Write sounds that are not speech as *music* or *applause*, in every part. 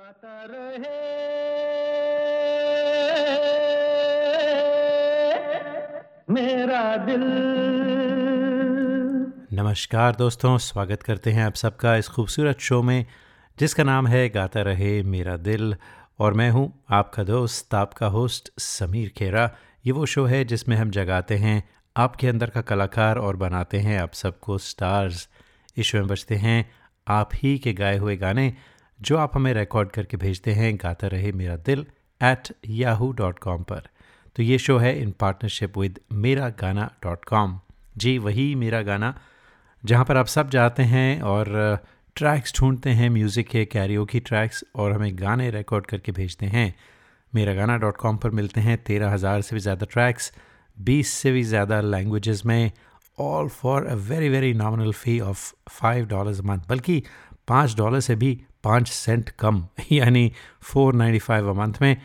गाता रहे। मेरा दिल। नमस्कार दोस्तों, स्वागत करते हैं आप सबका इस खूबसूरत शो में, जिसका नाम है गाता रहे मेरा दिल। और मैं हूँ आपका दोस्त, आपका होस्ट समीर खेरा। ये वो शो है जिसमें हम जगाते हैं आपके अंदर का कलाकार और बनाते हैं आप सबको स्टार्स। इस शो में बजते हैं आप ही के गाए हुए गाने जो आप हमें रिकॉर्ड करके भेजते हैं, गाता रहे मेरा दिल एट याहू डॉट कॉम पर। तो ये शो है इन पार्टनरशिप विद मेरा गाना डॉट कॉम जी, वही मेरा गाना, जहाँ पर आप सब जाते हैं और ट्रैक्स ढूंढते हैं म्यूज़िक के कैरियो की ट्रैक्स और हमें गाने रिकॉर्ड करके भेजते हैं। मेरा गाना डॉट कॉम पर मिलते हैं, तेरह हज़ार से भी ज़्यादा ट्रैक्स बीस से भी ज़्यादा लैंग्वेजेस में all for a very very nominal fee of five dollars month बल्कि पाँच डॉलर से भी पाँच सेंट कम, *laughs* यानी four ninety five a month में।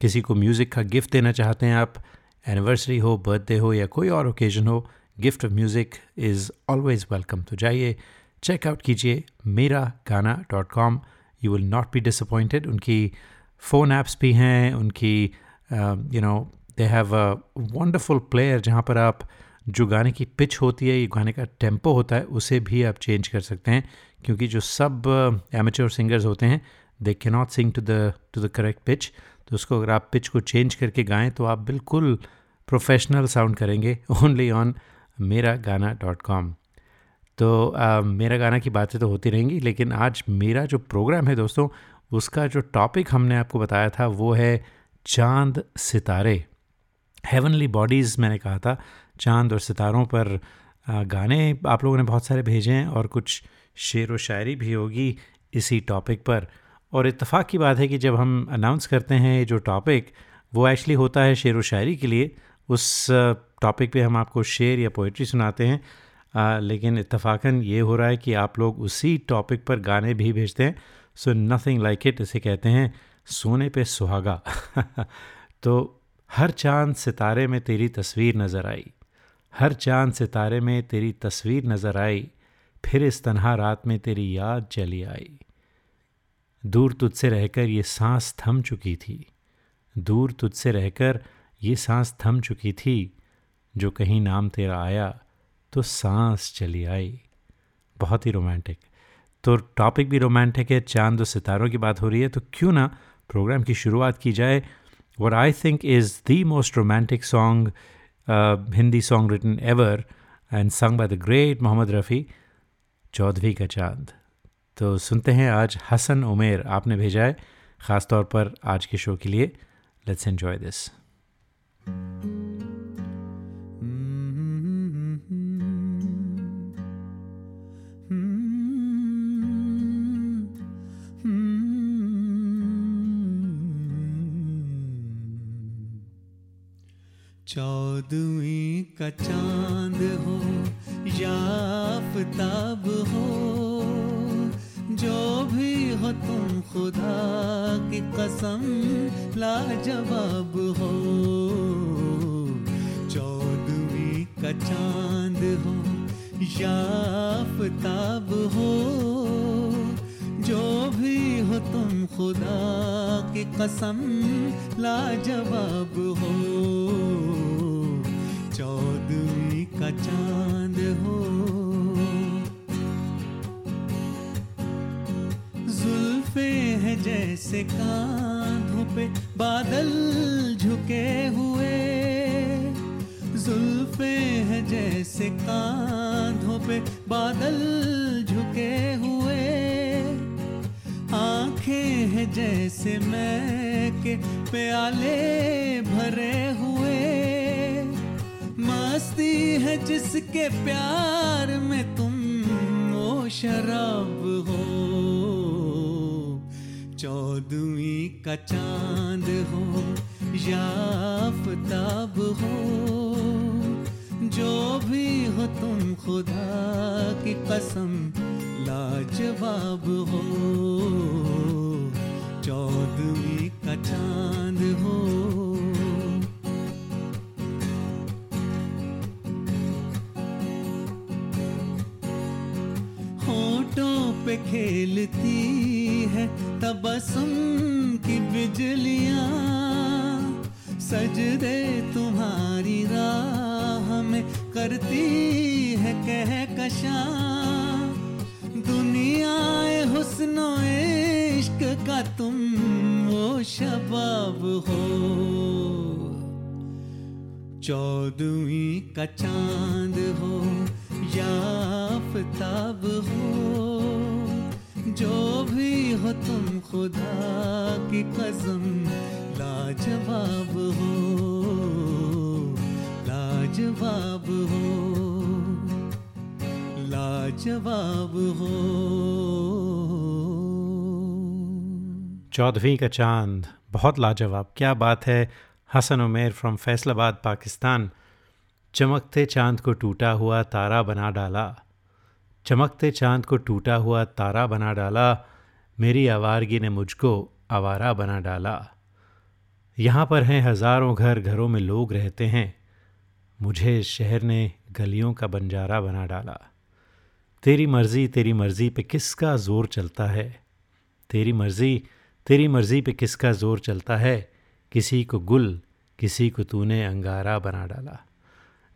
किसी को म्यूज़िक का गिफ्ट देना चाहते हैं आप एनिवर्सरी हो बर्थडे हो या कोई और ओकेजन हो gift of music is always welcome तो जाइए चेकआउट कीजिए Mera Gaana dot com you will not be disappointed उनकी फ़ोन ऐप्स भी हैं, उनकी you know they have a wonderful player जहाँ पर आप जो गाने की पिच होती है ये गाने का टेंपो होता है उसे भी आप चेंज कर सकते हैं क्योंकि जो सब एमेच्योर सिंगर्स होते हैं they can't sing to the to the correct pitch तो उसको अगर आप पिच को चेंज करके गाएँ तो आप बिल्कुल प्रोफेशनल साउंड करेंगे only on Mera Gaana dot com तो आ, मेरा गाना की बातें तो होती रहेंगी लेकिन आज मेरा जो प्रोग्राम है दोस्तों उसका जो टॉपिक हमने आपको बताया था वो है चाँद सितारे. हेवनली बॉडीज़ मैंने कहा था चाँद और सितारों पर गाने आप लोगों ने बहुत सारे भेजे हैं और कुछ शेर व शायरी भी होगी इसी टॉपिक पर। और इत्तेफाक की बात है कि जब हम अनाउंस करते हैं ये जो टॉपिक वो एक्चुअली होता है शेर व शायरी के लिए। उस टॉपिक पे हम आपको शेर या पोइट्री सुनाते हैं। आ, लेकिन इत्तेफाकन ये हो रहा है कि आप लोग उसी टॉपिक पर गाने भी भेजते हैं। सो नथिंग लाइक इट इसे कहते हैं सोने पे सुहागा। *laughs* तो हर चाँद सितारे में तेरी तस्वीर नज़र आई। हर चाँद सितारे में तेरी तस्वीर नज़र आई फिर इस तनहा रात में तेरी याद चली आई। दूर तुझसे रहकर ये सांस थम चुकी थी। दूर तुझसे रहकर ये सांस थम चुकी थी। जो कहीं नाम तेरा आया तो सांस चली आई। बहुत ही रोमांटिक। तो टॉपिक भी रोमांटिक है चाँद और सितारों की बात हो रही है तो क्यों ना प्रोग्राम की शुरुआत की जाए। What I think is the most romantic uh, Hindi song written ever, and sung by the great Mohammad Rafi, चौधरी का चाँद तो सुनते हैं आज हसन उमेर आपने भेजा है ख़ास तौर पर आज के शो के लिए लेट्स एन्जॉय दिस चौदवी का चाँद हो या हो। जो भी हो तुम खुदा की कसम, लाजवाब हो। चौदवी का चाँद हो या हो। जो भी हो तुम खुदा की कसम, लाजवाब हो। चौदवी का चाँद हो। जुल्फे है जैसे कांधों पे बादल झुके हुए। जुल्फे है जैसे कांधों पे बादल झुके हुए। आँखें हैं जैसे मैं के प्याले भरे हुए। मस्ती है जिसके प्यार में तुम ओ शराब हो। चौदवी का चाँद हो या आफ्ताब हो। जो भी हो तुम खुदा की कसम लाजवाब हो चौदवी का चाँद हो। होठों पे खेलती है तबसम की बिजलियाँ, सजदे तुम्हारी राह में करती है कह कशा दुनियाए हुस्नो इश्क का तुम वो शबाब हो। चौदवी का चाँद हो या आफताब हो। जो भी हो तुम खुदा की कसम, लाजवाब हो लाजवाब हो। लाजवाब हो। चौदहवीं का चाँद, बहुत लाजवाब, क्या बात है। हसन उमेर फ्रॉम फैसलाबाद, पाकिस्तान। चमकते चाँद को टूटा हुआ तारा बना डाला। चमकते चाँद को टूटा हुआ तारा बना डाला। मेरी आवारगी ने मुझको आवारा बना डाला। यहाँ पर हैं हज़ारों घर, घरों में लोग रहते हैं। मुझे इस शहर ने गलियों का बंजारा बना डाला। तेरी मर्ज़ी तेरी मर्ज़ी पे किसका ज़ोर चलता है? तेरी मर्ज़ी तेरी मर्ज़ी पे किसका ज़ोर चलता है? किसी को गुल, किसी को तूने अंगारा बना डाला।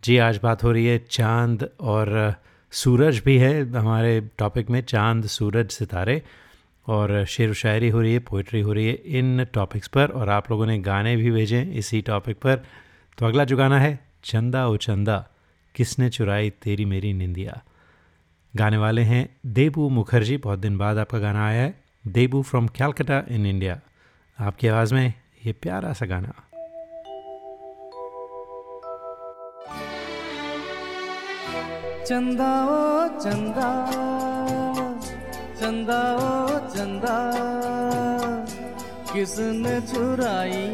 जी, आज बात हो रही है चाँद और सूरज भी है हमारे टॉपिक में, चाँद, सूरज, सितारे। और शेर व शायरी हो रही है पोइट्री हो रही है इन टॉपिक्स पर और आप लोगों ने गाने भी भेजे इसी टॉपिक पर। तो अगला जो गाना है, चंदा ओ चंदा, किसने चुराई तेरी मेरी निंदिया? गाने वाले हैं देबू मुखर्जी। बहुत दिन बाद आपका गाना आया है, Debu from Calcutta in India आपकी आवाज़ में ये प्यारा सा गाना। चंदा ओ चंदा चंदा ओ चंदा, किसने चुराई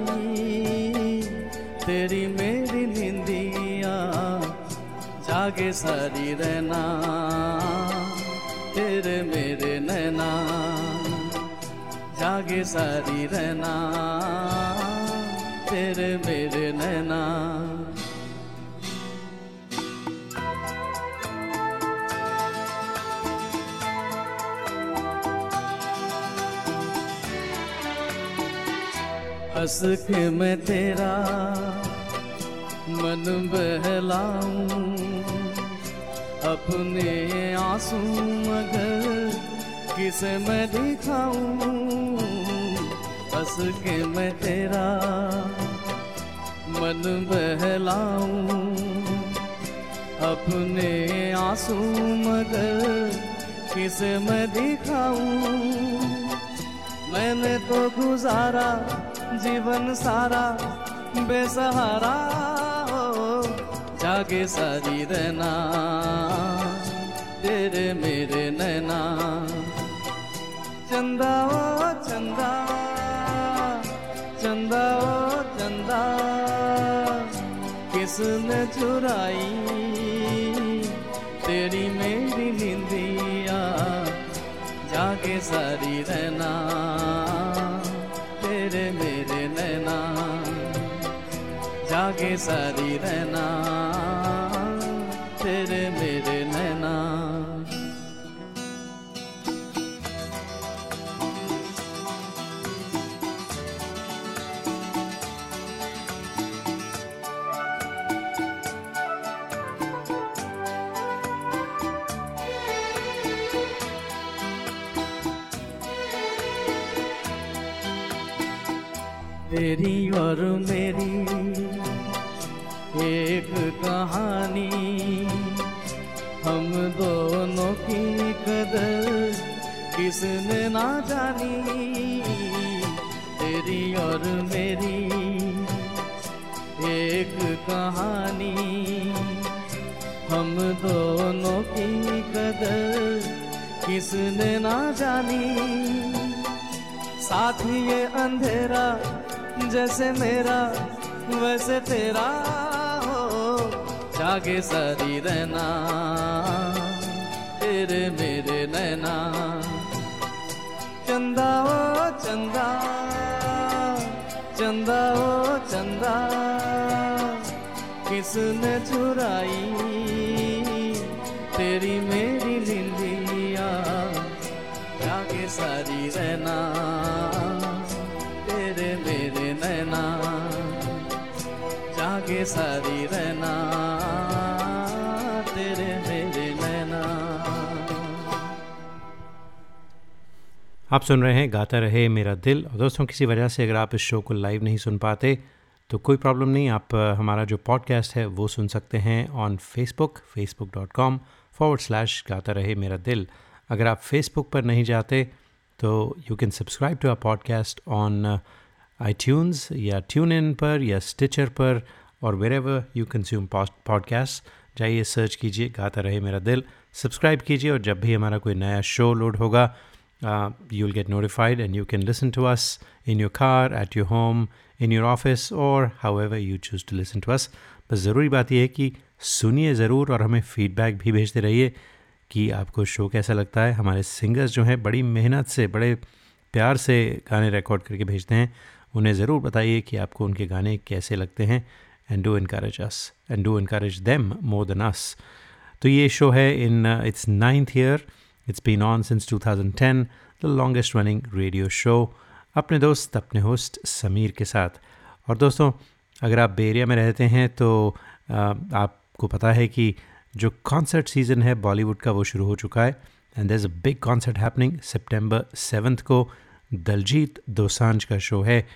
तेरी मेरी निंदिया जागे सारी रहना तेरे मेरे नैना, जागे सारी रहना तेरे मेरे नैना। हंस के मैं तेरा, मन बहलाऊं अपने आँसू मगर किसे मैं दिखाऊँ? हंस के मैं तेरा मन बहलाऊं। अपने आँसू मगर किसे मैं दिखाऊँ? मैंने तो गुजारा जीवन सारा, बेसहारा जागे सारी रहना। तेरे मेरे नैना। चंदा ओ, चंदा। चंदा ओ, चंदा। किसने चुराई? तेरी मेरी निंदिया। जागे सारी रहना तेरे मेरे नैना। जागे सारी रहना तेरी और मेरी, एक कहानी। हम दोनों की कदर किसने ना जानी? तेरी और मेरी एक कहानी। हम दोनों की कदर किसने ना जानी? साथ ये अंधेरा जैसे मेरा, वैसे तेरा हो। जागे सारी रहना, तेरे मेरे नैना। चंदा ओ चंदा चंदा ओ चंदा, किसने चुराई? सारी रहना, तेरे मेरे नैना। आप सुन रहे हैं, गाता रहे मेरा दिल। और दोस्तों, किसी वजह से अगर आप इस शो को लाइव नहीं सुन पाते तो कोई प्रॉब्लम नहीं, आप हमारा जो पॉडकास्ट है, वो सुन सकते हैं on Facebook Facebook dot com forward slash Gata Rahe Mera दिल। अगर आप फेसबुक पर नहीं जाते तो you can subscribe to our podcast on आई या ट्यून इन पर या स्टिचर पर। और wherever you consume podcast जाइए सर्च कीजिए गाता रहे मेरा दिल। सब्सक्राइब कीजिए और जब भी हमारा कोई नया शो लोड होगा uh, get get and you can listen to us in your your at your home in your office और however you choose to listen to us बस ज़रूरी बात यह है कि सुनिए ज़रूर और हमें फीडबैक भी भेजते रहिए कि आपको शो कैसा लगता है। हमारे सिंगर्स जो हैं बड़ी मेहनत से बड़े प्यार से गाने रिकॉर्ड करके भेजते हैं। उन्हें ज़रूर बताइए कि आपको उनके गाने कैसे लगते हैं। And do encourage us and do encourage them more than us तो ये शो है in it's ninth year it's been on since 2010 the longest running radio show अपने दोस्त, अपने होस्ट समीर के साथ। और दोस्तों, अगर आप बे एरिया में रहते हैं तो आपको पता है कि जो कॉन्सर्ट सीज़न है बॉलीवुड का वो शुरू हो चुका है। And there is a big concert happening September seventh को। दलजीत दोसांझ का शो है।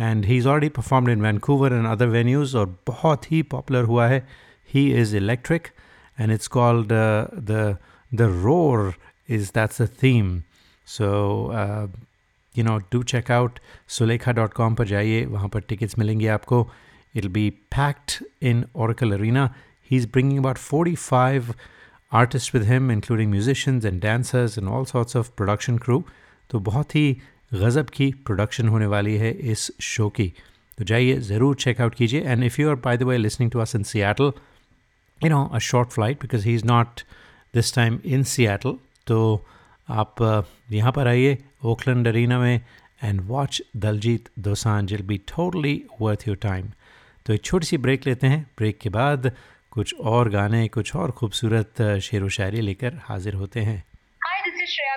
And he is already performed in Vancouver and other venues और बहुत ही पॉपुलर हुआ है he is electric and it's called uh, the the roar is that's the theme so uh, you know do check out sulekha.com पर जाइए वहाँ पर tickets मिलेंगे आपको it'll be packed in Oracle Arena he's bringing about 45 artists with him including musicians and dancers and all sorts of production crew तो बहुत ही गज़ब की प्रोडक्शन होने वाली है इस शो की। तो जाइए ज़रूर चेकआउट कीजिए। And if you are by the way listening to us in Seattle you know a short flight because he's not this time in Seattle तो आप uh, यहाँ पर आइए ओकलैंड अरीना में and watch Daljit Dosanjh will be totally worth your time तो एक छोटी सी break लेते हैं। ब्रेक के बाद कुछ और गाने कुछ और खूबसूरत uh, शेर व शायरी लेकर हाजिर होते हैं। Hi, this is Shreya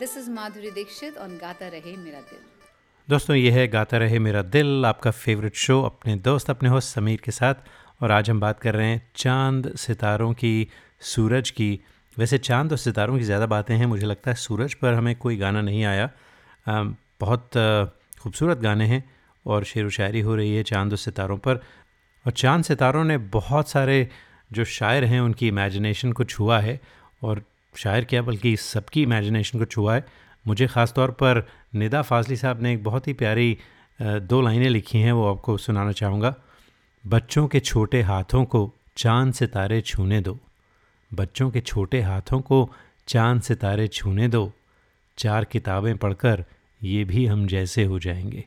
Hmm is Madhuri Dixit on Gata Rahe Mera Dil. दोस्तों यह है गाता रहे मेरा दिल, आपका फेवरेट शो अपने दोस्त, अपने होस्ट समीर के साथ। और आज हम बात कर रहे हैं चाँद सितारों की, सूरज की। वैसे चाँद और सितारों की ज़्यादा बातें हैं, मुझे लगता है सूरज पर हमें कोई गाना नहीं आया। बहुत खूबसूरत गाने हैं और शेर व शायरी हो रही है चाँद और सितारों पर। और चाँद सितारों ने बहुत सारे जो शायर हैं, उनकी इमेजिनेशन को छुआ है। और शायर क्या, बल्कि सबकी इमेजिनेशन को छुआ है। मुझे ख़ास तौर पर निदा फाजली साहब ने एक बहुत ही प्यारी दो लाइनें लिखी हैं, वो आपको सुनाना चाहूँगा। बच्चों के छोटे हाथों को चाँद सितारे छूने दो। बच्चों के छोटे हाथों को चाँद सितारे छूने दो। चार किताबें पढ़कर ये भी हम जैसे हो जाएँगे।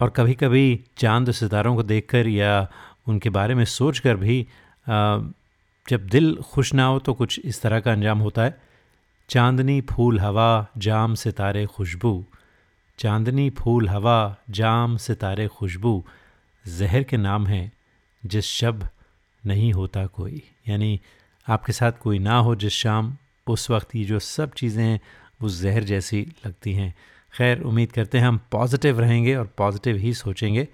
और कभी कभी चाँद सितारों को देखकर या उनके बारे में सोचकर भी जब दिल खुश ना हो तो कुछ इस तरह का अंजाम होता है। चांदनी फूल हवा, जाम सितारे खुशबू। चांदनी फूल हवा, जाम सितारे खुशबू। जहर के नाम हैं, जिस शब नहीं होता कोई। यानी आपके साथ कोई ना हो जिस शाम, उस वक्त ये जो सब चीज़ें हैं, वो जहर जैसी लगती हैं। खैर, उम्मीद करते हैं हम पॉजिटिव रहेंगे और पॉजिटिव ही सोचेंगे।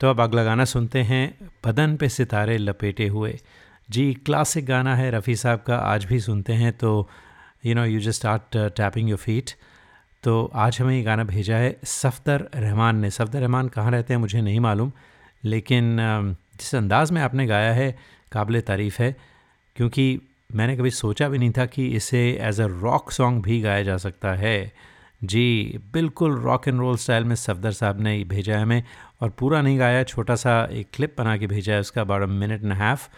तो अब अगला गाना सुनते हैं, बदन पे सितारे लपेटे हुए। जी क्लासिक गाना है, रफ़ी साहब का, आज भी सुनते हैं तो you know you just start tapping your feet तो आज हमें ये गाना भेजा है सफ़दर रहमान ने। सफ़दर रहमान कहाँ रहते हैं मुझे नहीं मालूम, लेकिन जिस अंदाज़ में आपने गाया है, काबिल तारीफ़ है, क्योंकि मैंने कभी सोचा भी नहीं था कि इसे एज अ रॉक सॉन्ग भी गाया जा सकता है। जी, बिल्कुल रॉक एंड रोल स्टाइल में सफदर साहब ने भेजा है हमें, और पूरा नहीं गाया, छोटा सा एक क्लिप बना के भेजा है, उसका अबाउट मिनट एंड हाफ़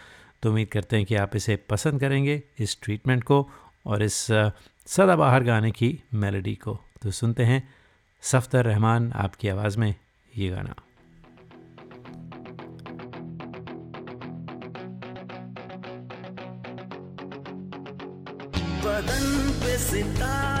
तो उम्मीद करते हैं कि आप इसे पसंद करेंगे इस ट्रीटमेंट को और इस सदाबहार गाने की मेलोडी को। तो सुनते हैं सफदर रहमान आपकी आवाज़ में ये गाना। बदन पे सितारे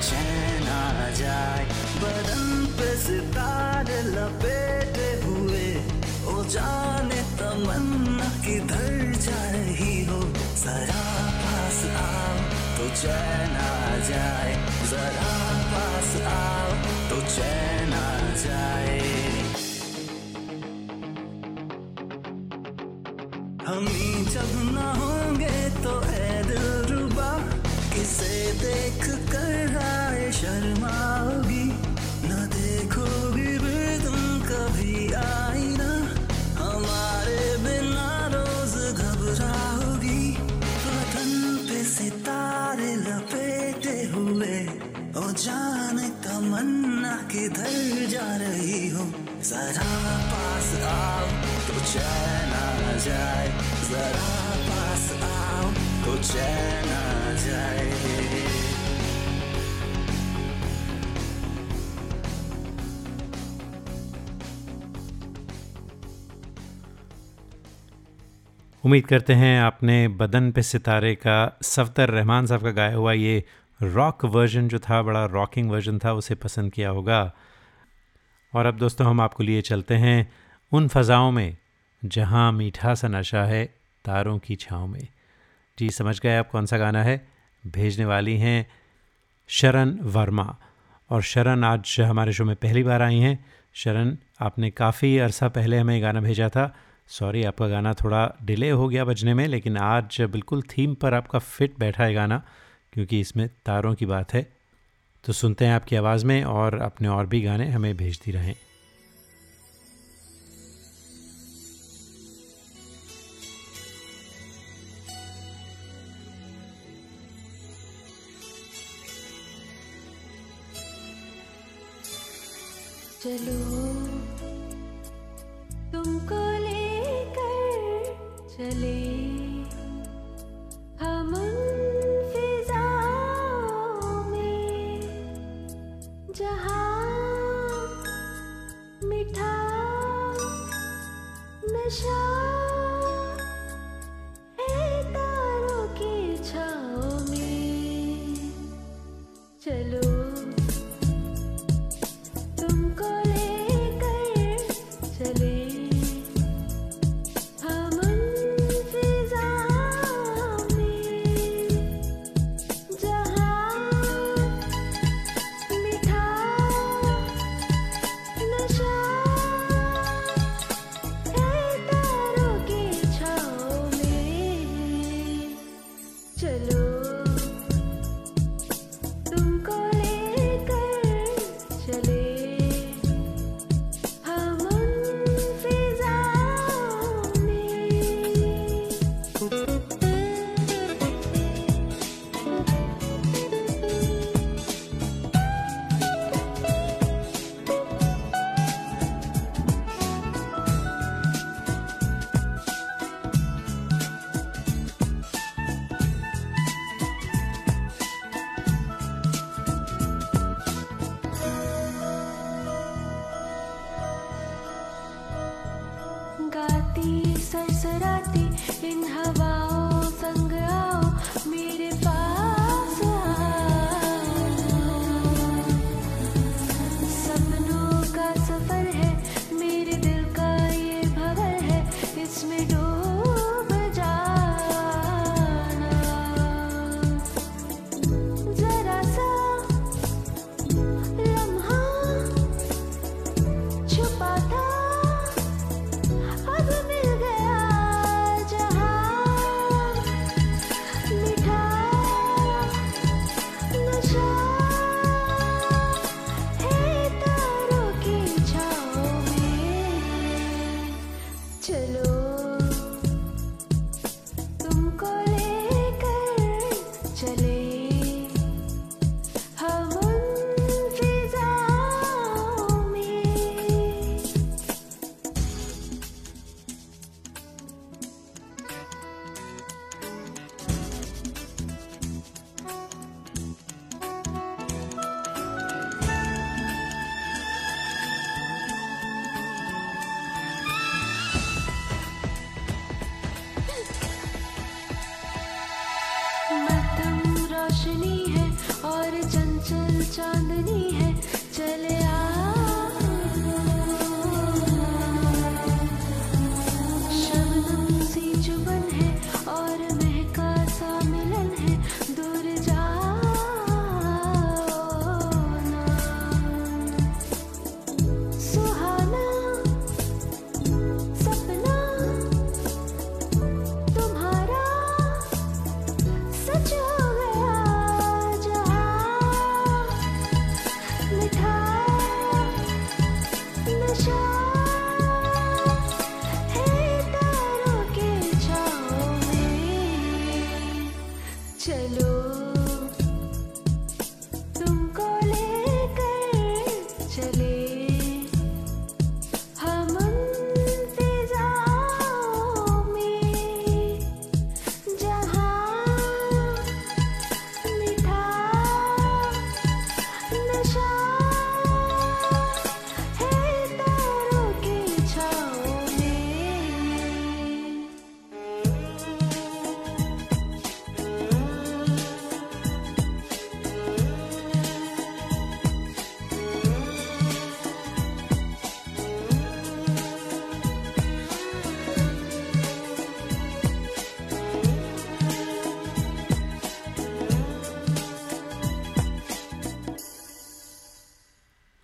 चैन आ जाए। बदन पे सितारे लपेटे हुए। ओ जाने तमन्ना किधर जा रही हो। जरा पास आओ तो चैन आ जाए। जरा पास आओ तो चैन आ जाए। हम ही जब ना होंगे तो ए जाने तमन्ना किधर जा रही हो? जरा पास आओ तो चैन आ जाए। जरा पास आओ तो चैन आ जाए। उम्मीद करते हैं आपने बदन पे सितारे का सफदर रहमान साहब का गाया हुआ ये रॉक वर्जन जो था, बड़ा रॉकिंग वर्जन था, उसे पसंद किया होगा। और अब दोस्तों, हम आपको लिए चलते हैं उन फ़ज़ाओं में, जहाँ मीठा सा नशा है, तारों की छाँव में। जी, समझ गए आप कौन सा गाना है? भेजने वाली हैं शरण वर्मा। और शरण आज हमारे शो में पहली बार आई हैं। शरण, आपने काफ़ी अरसा पहले हमें गाना भेजा था। सॉरी आपका गाना थोड़ा डिले हो गया बजने में, लेकिन आज बिल्कुल थीम पर आपका फिट बैठा है गाना। क्योंकि इसमें तारों की बात है। तो सुनते हैं आपकी आवाज़ में और अपने और भी गाने हमें भेजती रहें। चलो।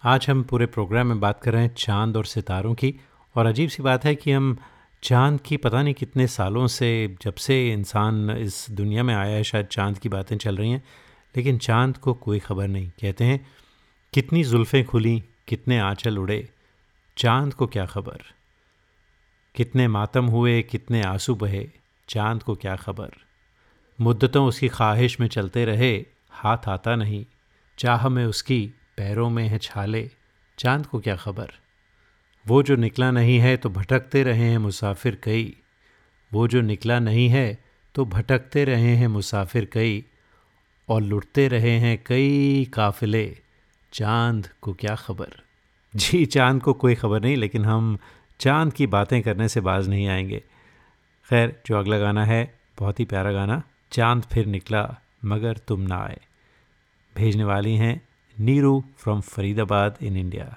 आज हम पूरे प्रोग्राम में बात कर रहे हैं चाँद और सितारों की, और अजीब सी बात है कि हम चाँद की पता नहीं कितने सालों से, जब से इंसान इस दुनिया में आया है, शायद चाँद की बातें चल रही हैं, लेकिन चाँद को कोई खबर नहीं। कहते हैं, कितनी जुल्फ़ें खुली, कितने आंचल उड़े, चाँद को क्या खबर? कितने मातम हुए, कितने आँसू बहे, चाँद को क्या खबर? मुद्दतों उसकी ख्वाहिश में चलते रहे, हाथ आता नहीं, चाह में उसकी पैरों में है छाले चाँद को क्या खबर? वो जो निकला नहीं है तो भटकते रहे हैं मुसाफिर कई। वो जो निकला नहीं है तो भटकते रहे हैं मुसाफिर कई। और लुटते रहे हैं कई काफिले। चाँद को क्या खबर? जी, चाँद को कोई खबर नहीं, लेकिन हम चाँद की बातें करने से बाज नहीं आएँगे। खैर, जो अगला गाना है, बहुत ही प्यारा गाना, चाँद फिर निकला मगर तुम ना आए। भेजने वाली हैं Neeru from Faridabad in India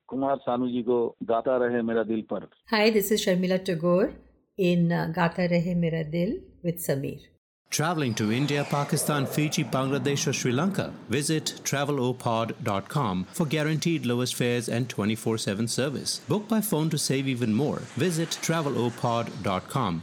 Kumar Sanu ji को गाता रहे मेरा दिल पर Hi, this is Sharmila Tagore in uh, Gata Rahe Mera Dil with Sameer. Traveling to India, Pakistan, Fiji, Bangladesh, or Sri Lanka? Visit travelopod.com for guaranteed lowest fares and 24 7 service. Book by phone to save even more. Visit travelopod.com.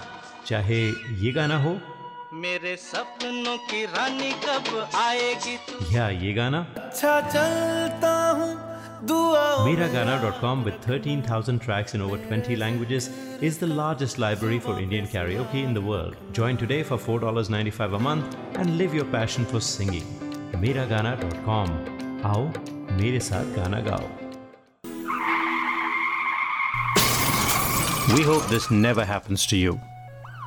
चाहे ये गाना हो मेरे सपनों की रानी कब आएगी तू या ये गाना अच्छा चलता हूँ Miragana.com with 13,000 tracks in over 20 languages is the largest library for Indian karaoke in the world. Join today for $4.95 a month and live your passion for singing. Miragana.com. आओ मेरे साथ गाना गाओ We hope this never happens to you.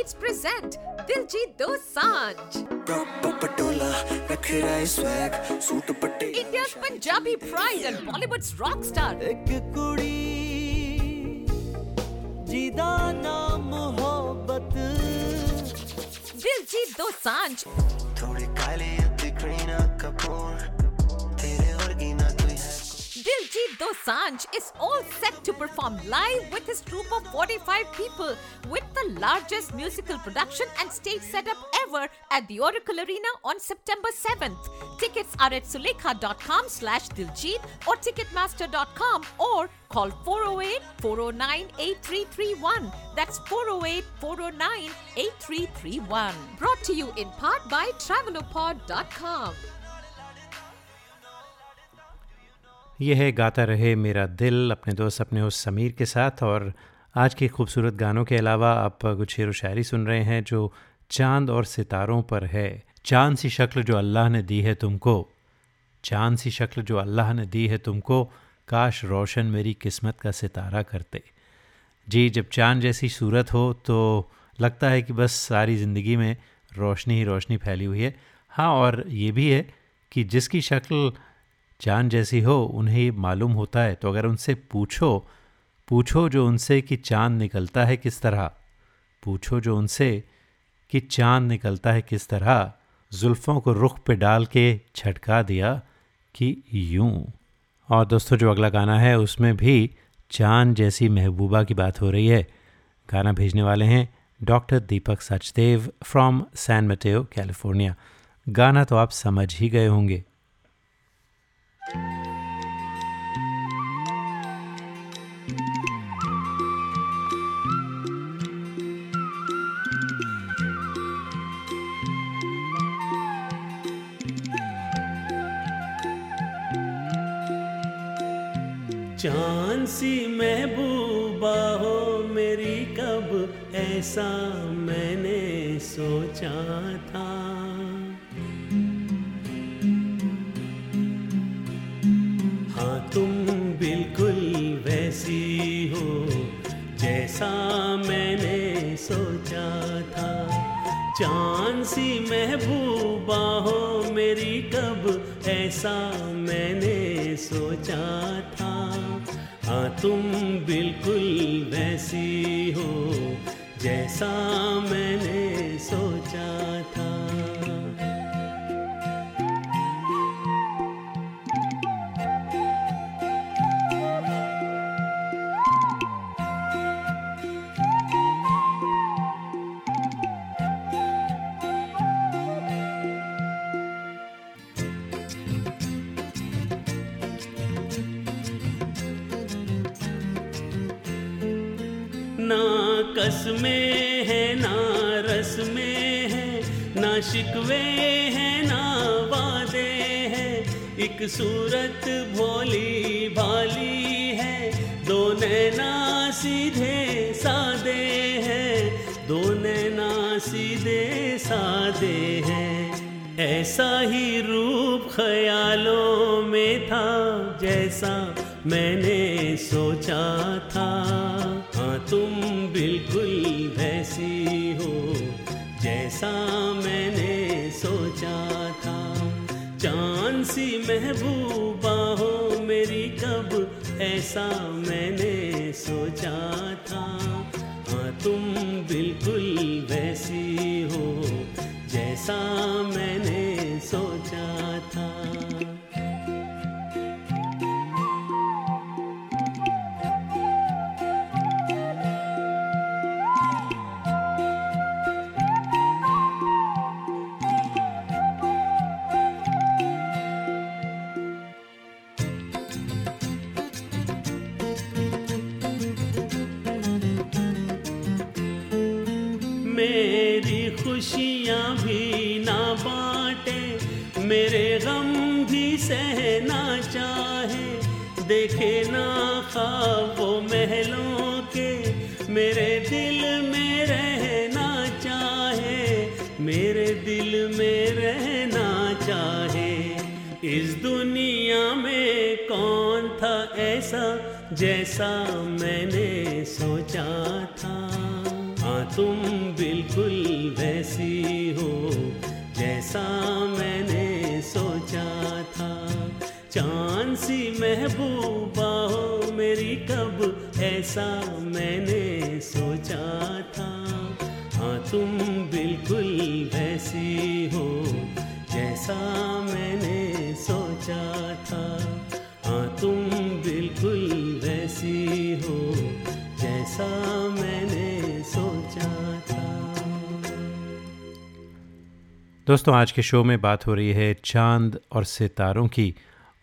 Beats present Diljit Dosanjh. India's Punjabi pride and Bollywood's rock star. ਜਿਹਦਾ ਨਾਮ ਮੁਹੱਬਤ Diljit Dosanjh. ਥੋੜੀ ਕਾਲੀ ਅਤੇ Kareena Diljit Dosanjh is all set to perform live with his troupe of 45 people with the largest musical production and stage setup ever at the Oracle Arena on September 7th. Tickets are at sulekha.com slash Diljit or ticketmaster.com or call 408-409-8331. That's 408-409-8331. Brought to you in part by travelopod.com. यह है, गाता रहे मेरा दिल, अपने दोस्त, अपने उस समीर के साथ। और आज के खूबसूरत गानों के अलावा आप कुछ शेर व शायरी सुन रहे हैं जो चाँद और सितारों पर है। चाँद सी शक्ल जो अल्लाह ने दी है तुमको। चाँद सी शक्ल जो अल्लाह ने दी है तुमको। काश रोशन मेरी किस्मत का सितारा करते। जी, जब चाँद जैसी सूरत हो तो लगता है कि बस सारी ज़िंदगी में रोशनी ही रोशनी फैली हुई है। हाँ और ये भी है कि जिसकी शक्ल चाँद जैसी हो, उन्हें मालूम होता है। तो अगर उनसे पूछो पूछो जो उनसे कि चाँद निकलता है किस तरह। पूछो जो उनसे कि चाँद निकलता है किस तरह। जुल्फ़ों को रुख पे डाल के छटका दिया कि यूँ। और दोस्तों, जो अगला गाना है, उसमें भी चाँद जैसी महबूबा की बात हो रही है। गाना भेजने वाले हैं doctor Deepak Sachdev from San Mateo, California. गाना तो आप समझ ही गए होंगे। चाँद सी महबूबा हो मेरी, कब ऐसा मैंने सोचा था। हाँ तुम बिल्कुल वैसी हो जैसा मैंने सोचा था। चाँद सी महबूबा हो मेरी, कब ऐसा मैंने सोचा था। हाँ तुम बिल्कुल वैसी हो जैसा मैंने सोचा था। शिकवे है ना वादे हैं। एक सूरत भोली भाली है। दो नैना सीधे सादे हैं। दो नैना सीधे सादे हैं। ऐसा ही रूप ख्यालों में था, जैसा मैंने सोचा था। हाँ तुम महबूबा हो मेरी, कब ऐसा मैंने सोचा था। हाँ तुम बिल्कुल वैसी हो जैसा मैंने सोचा था। देखे ना ख्वाब महलों के। मेरे दिल में रहना चाहे, मेरे दिल में रहना चाहे। इस दुनिया में कौन था ऐसा जैसा मैंने सोचा था? हाँ तुम बिल्कुल वैसी हो जैसा मैंने सोचा था। चाँद सी महबूबा ऐसा मैंने सोचा था। हाँ तुम बिल्कुल वैसी हो जैसा मैंने सोचा था। हाँ तुम बिल्कुल वैसी हो जैसा मैंने सोचा था। दोस्तों, आज के शो में बात हो रही है चाँद और सितारों की।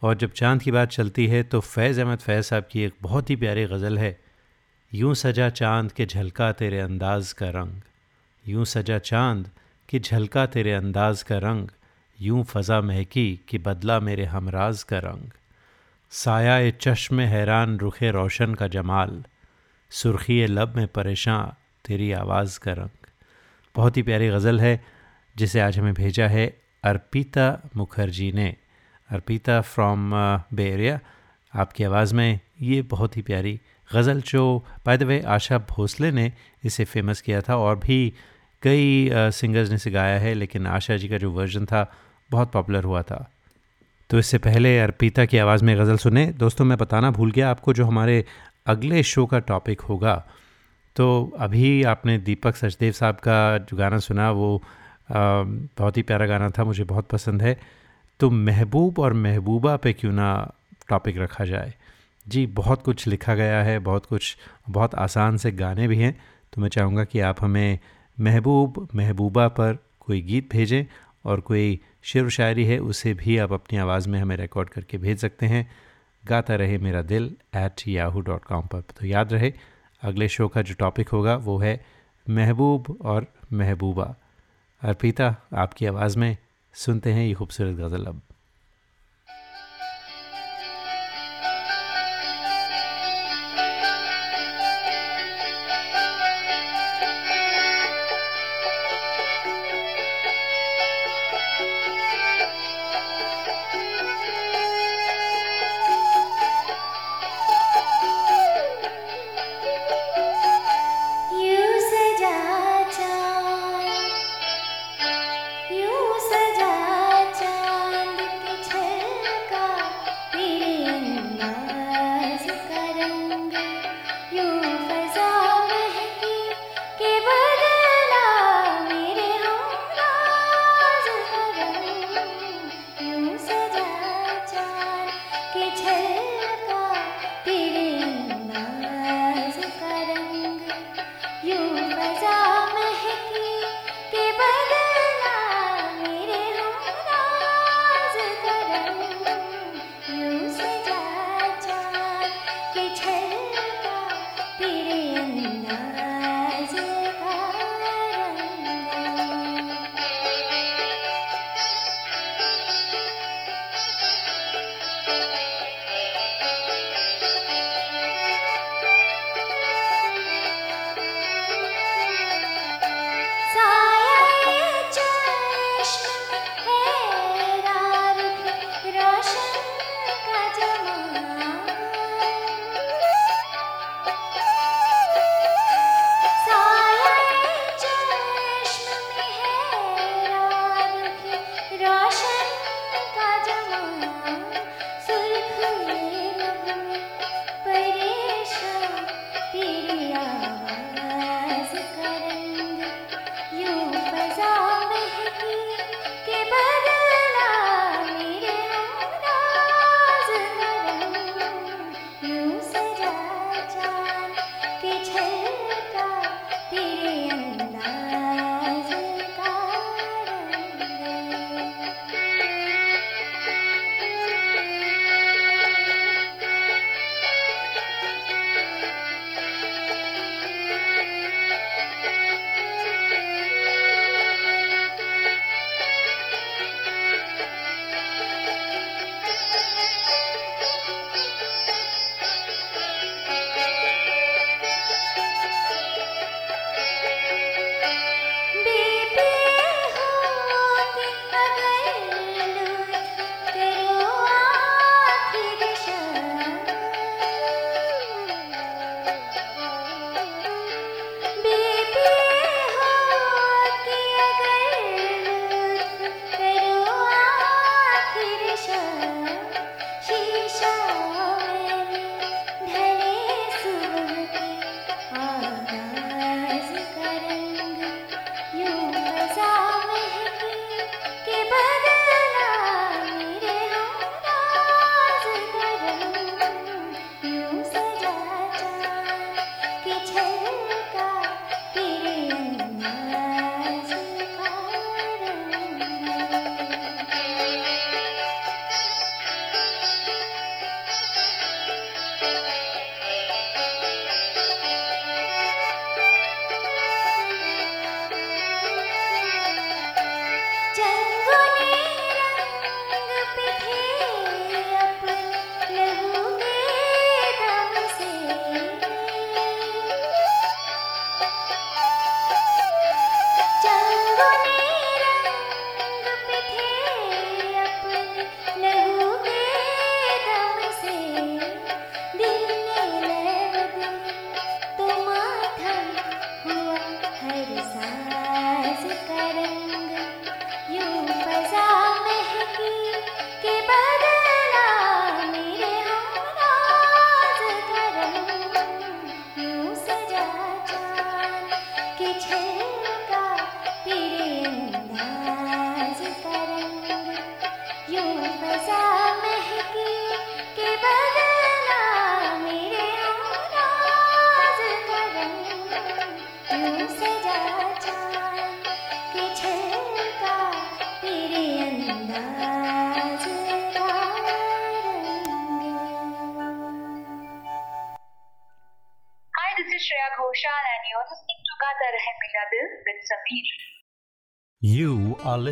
और जब चाँद की बात चलती है तो फैज़ अहमद फैज़ साहब की एक बहुत ही प्यारी गज़ल है। यूँ सजा चाँद के झलका तेरे अंदाज का रंग। यूँ सजा चाँद कि झलका तेरे अंदाज का रंग। यूँ फ़ज़ा महकी कि बदला मेरे हमराज का रंग। साया चश्म हैरान रुखे रोशन का जमाल। सुर्खी लब में परेशान तेरी आवाज़ का रंग। बहुत ही प्यारी गज़ल है, जिसे आज हमें भेजा है अर्पिता मुखर्जी ने। अर्पिता फ्रॉम बेरिया आपकी आवाज़ में ये बहुत ही प्यारी गज़ल जो by the way Asha Bhosle ने इसे फ़ेमस किया था और भी कई सिंगर्स ने इसे गाया है लेकिन आशा जी का जो वर्जन था बहुत पॉपुलर हुआ था। तो इससे पहले अर्पिता की आवाज़ में गज़ल सुने। दोस्तों मैं बताना भूल गया आपको जो हमारे अगले शो का टॉपिक होगा। तो अभी आपने दीपक सचदेव साहब का जो गाना सुना वो आ, बहुत ही प्यारा गाना था मुझे बहुत पसंद है। तो महबूब और महबूबा पे क्यों ना टॉपिक रखा जाए? जी, बहुत कुछ लिखा गया है, बहुत कुछ, बहुत आसान से गाने भी हैं। तो मैं चाहूँगा कि आप हमें महबूब, महबूबा पर कोई गीत भेजें और कोई शेर शायरी है, उसे भी आप अपनी आवाज़ में हमें रिकॉर्ड करके भेज सकते हैं। गाता रहे मेरा दिल एट याहू डॉट कॉम पर। तो याद रहे, अगले शो का जो टॉपिक होगा, वो है महबूब और महबूबा। अर्पिता, आपकी आवाज़ में सुनते हैं ये खूबसूरत गज़ल अब।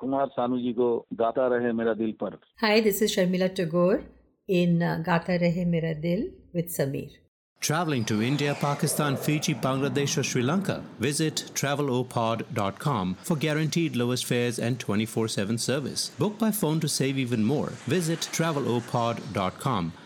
कुमार सानू जी को गाता रहे मेरा दिल पर Hi, this is Sharmila Tagore in uh, Gata Rahe Mera Dil with Sameer. Traveling to India, Pakistan, Fiji, Bangladesh, or Sri Lanka? Visit travelopod.com for guaranteed lowest fares and 24 7 service. Book by phone to save even more. Visit travelopod.com.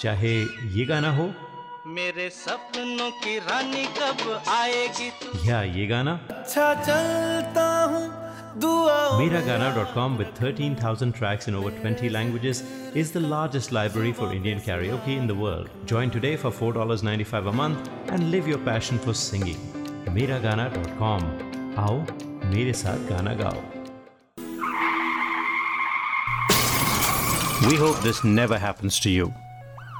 चाहे ये गाना हो मेरे सपनों की रानी कब आएगी तू या ये गाना अच्छा चलता हूँ Miragana.com with 13,000 tracks in over 20 languages is the largest library for Indian karaoke in the world. Join today for $4.95 a month and live your passion for singing. Miragana.com. आओ मेरे साथ गाना गाओ We hope this never happens to you.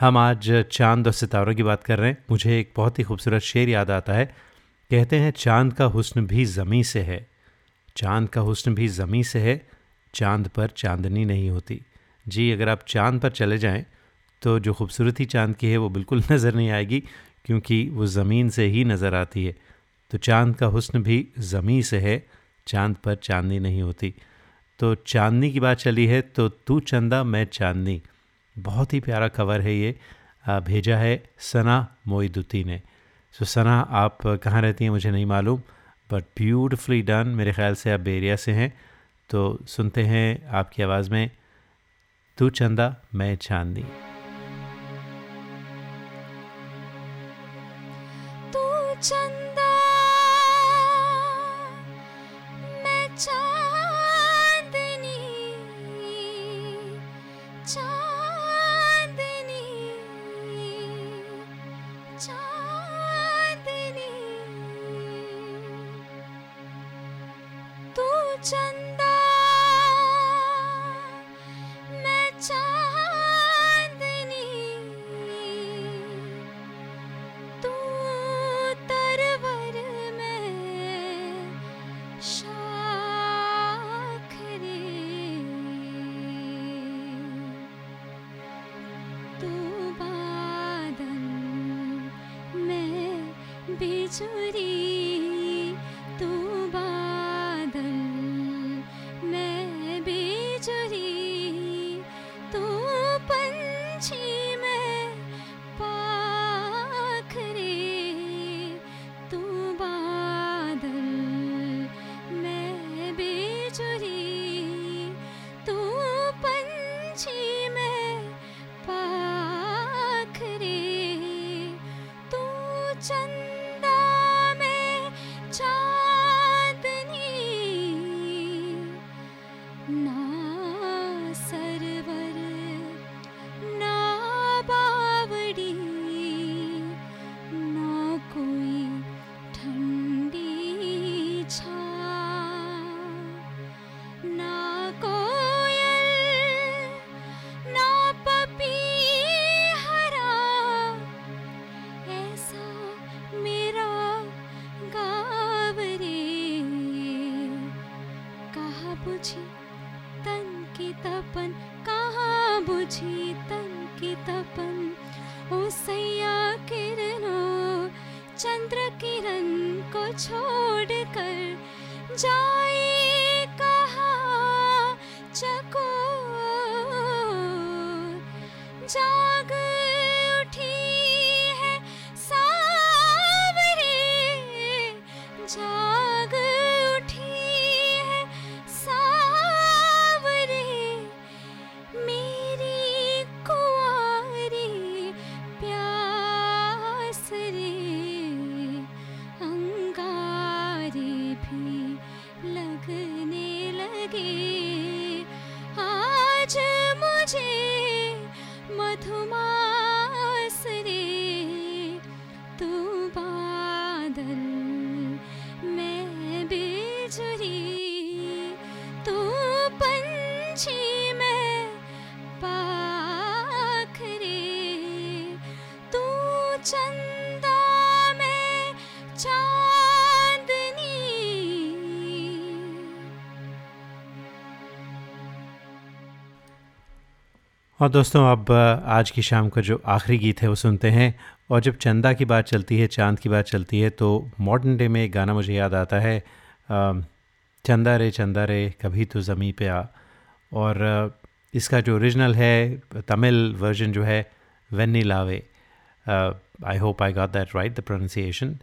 हम आज चाँद और सितारों की बात कर रहे हैं। मुझे एक बहुत ही खूबसूरत शेर याद आता है। कहते हैं, चाँद का हुस्न भी ज़मी से है। चाँद का हुस्न भी ज़मी से है, चाँद पर चांदनी नहीं होती। जी, अगर आप चाँद पर चले जाएँ तो जो खूबसूरती चाँद की है, वो बिल्कुल *laughs* नज़र नहीं आएगी, क्योंकि वो ज़मीन से ही नज़र आती है। तो चाँद का हुस्न भी ज़मी से है, चाँद पर चांदनी नहीं होती। तो चांदनी की बात चली है तो तू चंदा, मैं चांदनी। बहुत ही प्यारा कवर है ये। भेजा है सना मोईदुती ने। सो so, सना आप कहाँ रहती हैं मुझे नहीं मालूम बट ब्यूटिफुली डन मेरे ख्याल से आप बेरिया से हैं। तो सुनते हैं आपकी आवाज़ में तू चंदा मैं चांदनी बिजुरी तू और दोस्तों, अब आज की शाम का जो आखिरी गीत है वो सुनते हैं और जब चंदा की बात चलती है, चाँद की बात चलती है तो मॉडर्न डे में एक गाना मुझे याद आता है चंदा रे चंदा रे, कभी तो ज़मी पे आ। और इसका जो ओरिजिनल है, तमिल वर्जन जो है, Vennilave. I hope I got that right the pronunciation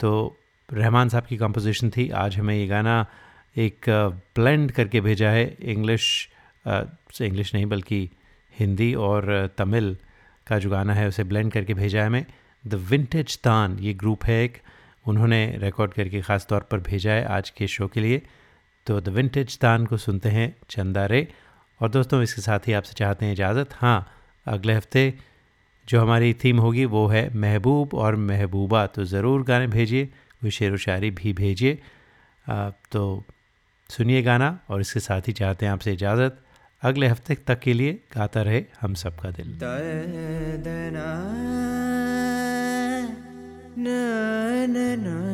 तो रहमान साहब की कंपोजिशन थी। आज हमें ये गाना एक ब्लेंड करके भेजा है। इंग्लिश इंग्लिश नहीं, बल्कि हिंदी और तमिल का जो गाना है उसे ब्लेंड करके भेजा है हमें। द विंटेज तान ये ग्रुप है एक। उन्होंने रिकॉर्ड करके ख़ास तौर पर भेजा है आज के शो के लिए। तो द विंटेज तान को सुनते हैं चंदा रे। और दोस्तों, इसके साथ ही आपसे चाहते हैं इजाज़त? हाँ अगले हफ़्ते जो हमारी थीम होगी वो है महबूब और महबूबा। तो ज़रूर गाने भेजिए, कोई शेर व शायरी भी भेजिए। तो सुनिए गाना और इसके साथ ही चाहते हैं आपसे इजाज़त। अगले हफ़्ते तक के लिए गाता रहे हम सबका दिल। दर्दना ना ना na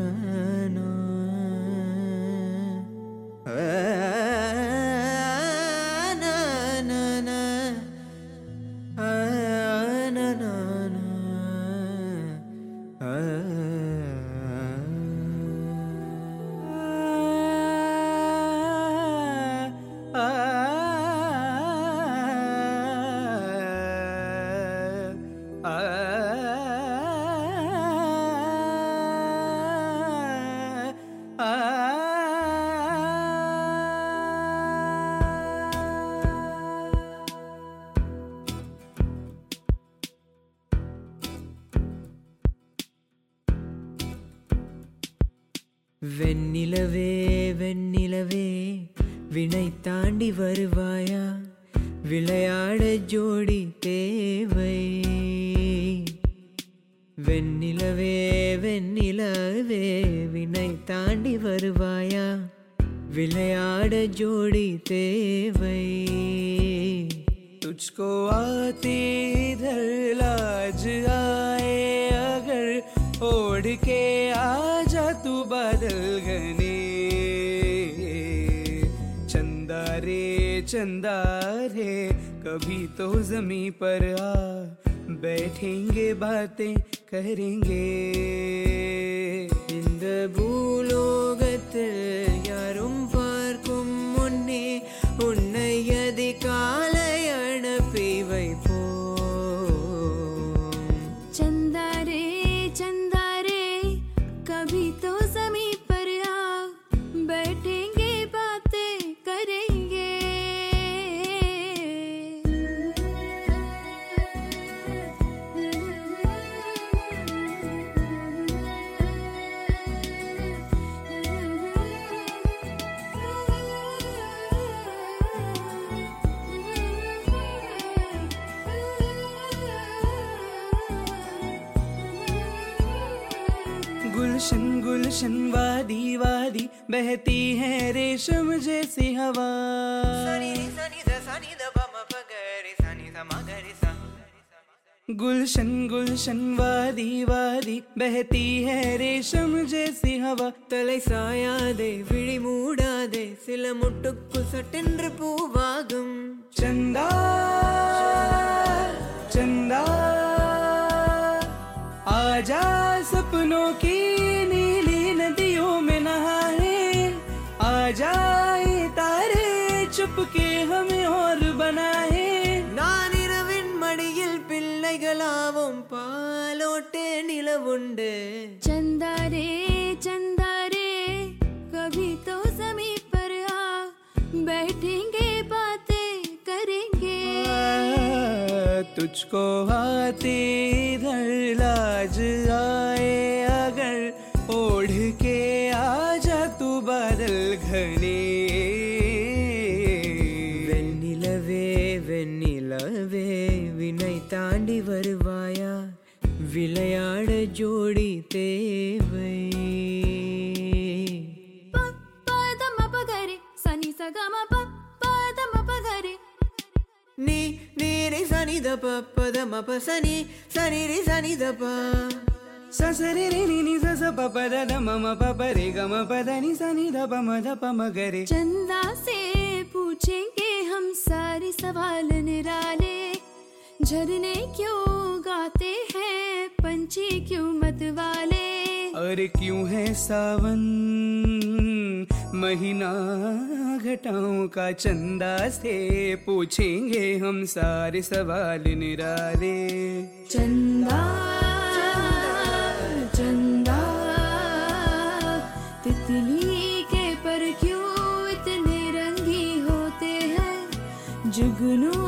वादी वादी बहती है रेशम जैसी हवा गुलशन गुलशन वादी वादी बहती है ரேஷம் ஜேசி ஹவா தலை சாயாதே விழி மூடாதே சில முட்டுக்கு சட்டென்று பூவாகும் சந்தா चंदा आजा सपनों की और बनाए நானிரவின் மடியில் பிள்ளைகளாவும் பாலோட்டே நிலவுண்டு चंदा रे चंदा रे कभी तो जमी पर आ बैठेंगे बातें करेंगे तुझको आते इधर लाज आए अगर ओढ़ के आजा तू बादल घने தாண்டி வருவாயா விளையாட ஜோடி தேவை पदम पगरे सनी सगम प पदम पगरे நீ நீரி சனி தப பத மப சனி சனி ரி சனி தப சசரி ரி நி நி சச ப பத த மம ப ப ரி க ம ப த நி சனி த ப ம த प म ग रे चंदा से पूछेंगे हम सारे सवाल निराले झरने क्यों गाते हैं? पंछी क्यों मत वाले और क्यों है सावन? महीना घटाओं का चंदा से पूछेंगे हम सारे सवाल निराले। चंदा चंदा तितली के पर क्यों इतने रंगी होते हैं? जुगनू